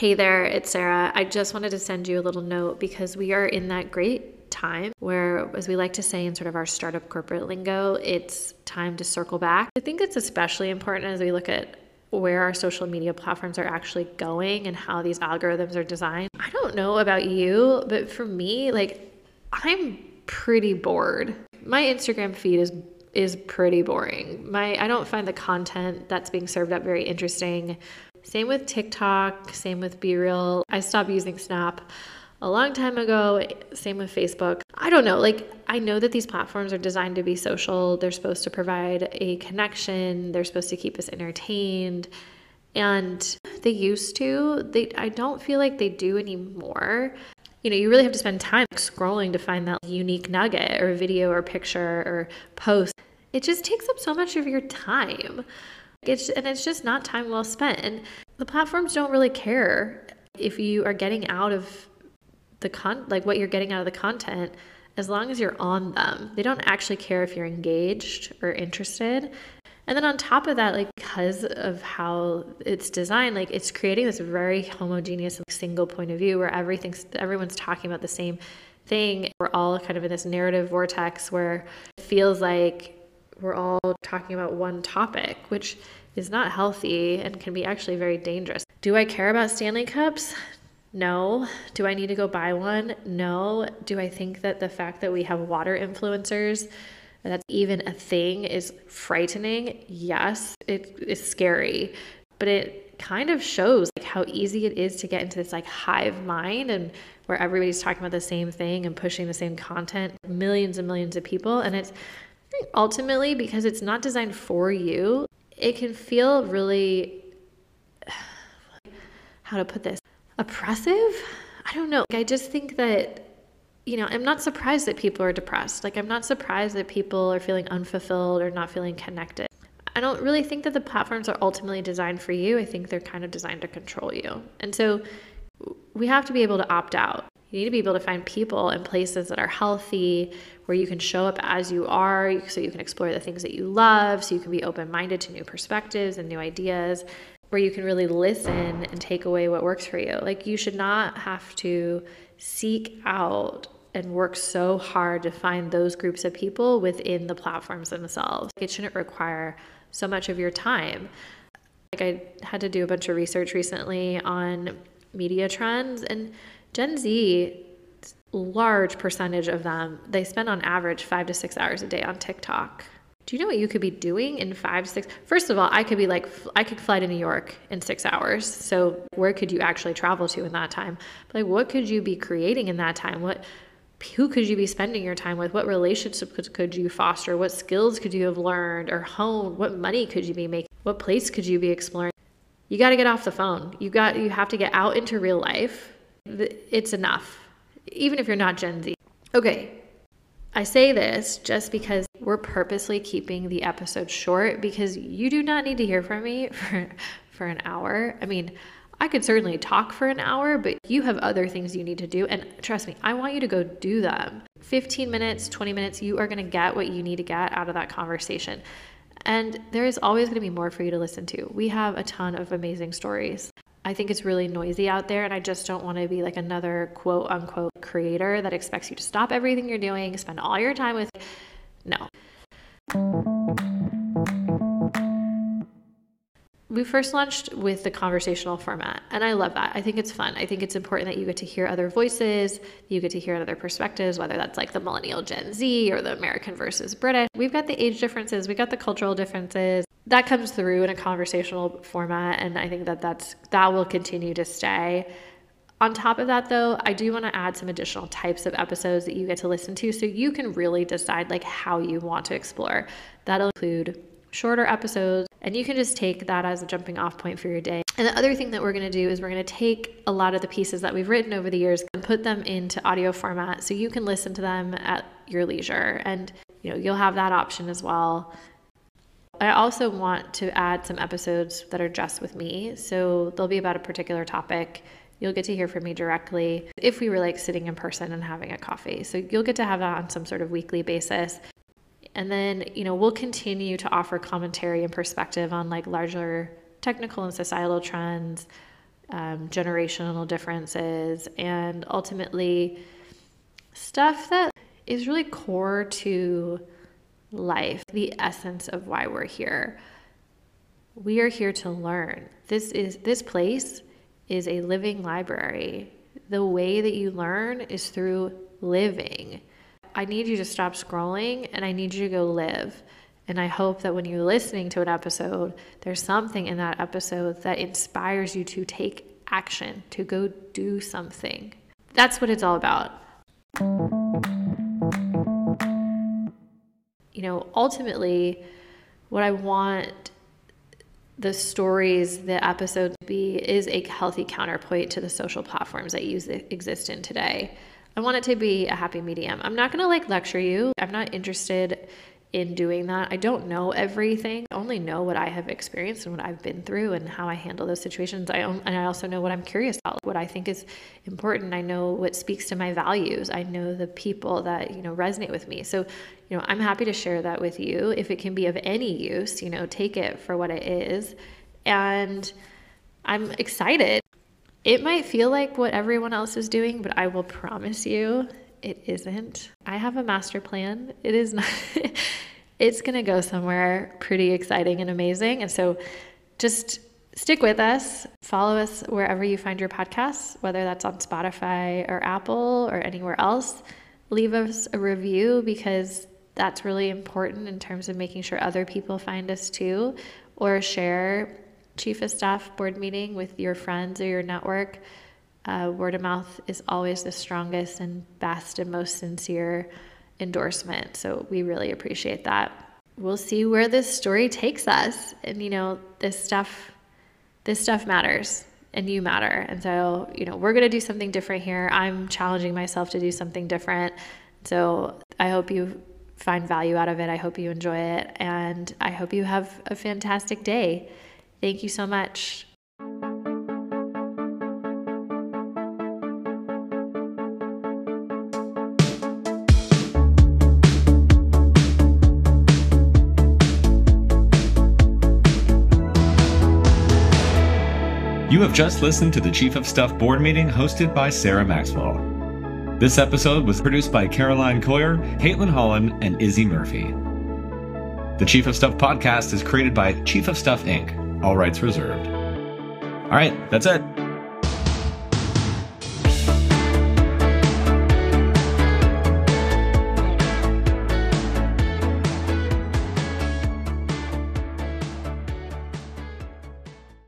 Hey there, it's Sarah. I just wanted to send you a little note because we are in that great time where, as we like to say in sort of our startup corporate lingo, it's time to circle back. I think it's especially important as we look at where our social media platforms are actually going and how these algorithms are designed. I don't know about you, but for me, like, I'm pretty bored. My Instagram feed is is pretty boring. My I don't find the content that's being served up very interesting. Same with TikTok, same with BeReal. I stopped using Snap a long time ago. Same with Facebook. I don't know. Like, I know that these platforms are designed to be social. They're supposed to provide a connection, they're supposed to keep us entertained. And they used to. They I don't feel like they do anymore. You know, you really have to spend time scrolling to find that unique nugget or video or picture or post. It just takes up so much of your time. It's, and it's just not time well spent. And the platforms don't really care if you are getting out of the con like what you're getting out of the content as long as you're on them. They don't actually care if you're engaged or interested. And then on top of that, like because of how it's designed, like it's creating this very homogeneous single point of view where everything's everyone's talking about the same thing. We're all kind of in this narrative vortex where it feels like we're all talking about one topic, which is not healthy and can be actually very dangerous. Do I care about Stanley Cups? No. Do I need to go buy one? No. Do I think that the fact that we have water influencers, that's even a thing, is frightening? Yes. It is scary. But it kind of shows like how easy it is to get into this like hive mind and where everybody's talking about the same thing and pushing the same content millions and millions of people and it's ultimately because it's not designed for you it can feel really how to put this oppressive? I don't know. Like, i just think that you know i'm not surprised that people are depressed. Like i'm not surprised that people are feeling unfulfilled or not feeling connected. I don't really think that the platforms are ultimately designed for you. I think they're kind of designed to control you. And so we have to be able to opt out you need to be able to find people and places that are healthy, where you can show up as you are, so you can explore the things that you love, so you can be open minded to new perspectives and new ideas, where you can really listen and take away what works for you. Like, you should not have to seek out and work so hard to find those groups of people within the platforms themselves. It shouldn't require so much of your time. Like, I had to do a bunch of research recently on media trends and Gen Z, large percentage of them, they spend on average five to six hours a day on TikTok. Do you know what you could be doing in five, six? First of all, I could be like, I could fly to New York in six hours. So where could you actually travel to in that time? Like, what could you be creating in that time? What, who could you be spending your time with? What relationships could you foster? What skills could you have learned or honed? What money could you be making? What place could you be exploring? You got to get off the phone. You got, you have to get out into real life it's enough, even if you're not Gen Z. Okay, I say this just because we're purposely keeping the episode short because you do not need to hear from me for, for an hour. I mean, I could certainly talk for an hour, but you have other things you need to do. And trust me, I want you to go do them. 15 minutes, 20 minutes, you are going to get what you need to get out of that conversation. And there is always going to be more for you to listen to. We have a ton of amazing stories. I think it's really noisy out there, and I just don't want to be like another quote unquote creator that expects you to stop everything you're doing, spend all your time with. No. We first launched with the conversational format, and I love that. I think it's fun. I think it's important that you get to hear other voices, you get to hear other perspectives, whether that's like the millennial Gen Z or the American versus British. We've got the age differences, we've got the cultural differences, that comes through in a conversational format and i think that that's that will continue to stay. On top of that though i do want to add some additional types of episodes that you get to listen to so you can really decide like how you want to explore. That'll include shorter episodes and you can just take that as a jumping off point for your day. And the other thing that we're going to do is we're going to take a lot of the pieces that we've written over the years and put them into audio format so you can listen to them at your leisure. And you know you'll have that option as well I also want to add some episodes that are just with me. So they'll be about a particular topic. You'll get to hear from me directly if we were like sitting in person and having a coffee. So you'll get to have that on some sort of weekly basis. And then, you know, we'll continue to offer commentary and perspective on like larger technical and societal trends um, generational differences, and ultimately stuff that is really core to life, the essence of why we're here. We are here to learn. This is this place is a living library. The way that you learn is through living. I need you to stop scrolling and I need you to go live. And I hope that when you're listening to an episode, there's something in that episode that inspires you to take action, to go do something. That's what it's all about. You know, ultimately, what I want the stories, the episodes to be is a healthy counterpoint to the social platforms that use exist in today. I want it to be a happy medium. I'm not going to like lecture you. I'm not interested in doing that. I don't know everything. I only know what I have experienced and what I've been through and how I handle those situations. I and I also know what I'm curious about, what I think is important. I know what speaks to my values. I know the people that, you know, resonate with me. So, you know, I'm happy to share that with you. If it can be of any use, you know, take it for what it is. And I'm excited. It might feel like what everyone else is doing, but I will promise you it isn't. I have a master plan. It is not, it's going to go somewhere pretty exciting and amazing. And so just stick with us. Follow us wherever you find your podcasts, whether that's on Spotify or Apple or anywhere else. Leave us a review because that's really important in terms of making sure other people find us too, or share Chief of Stuff Bored Meeting with your friends or your network uh, word of mouth is always the strongest and best and most sincere endorsement. So we really appreciate that. We'll see where this story takes us. And, you know, this stuff, this stuff matters and you matter. And so, you know, we're going to do something different here. I'm challenging myself to do something different. So I hope you find value out of it. I hope you enjoy it. And I hope you have a fantastic day. Thank you so much. You have just listened to the Chief of Stuff Bored Meeting hosted by Sarah Maxwell. This episode was produced by Caroline Coyer, Caitlin Holland, and Izzy Murphy. The Chief of Stuff podcast is created by Chief of Stuff Inc., all rights reserved. All right, that's it.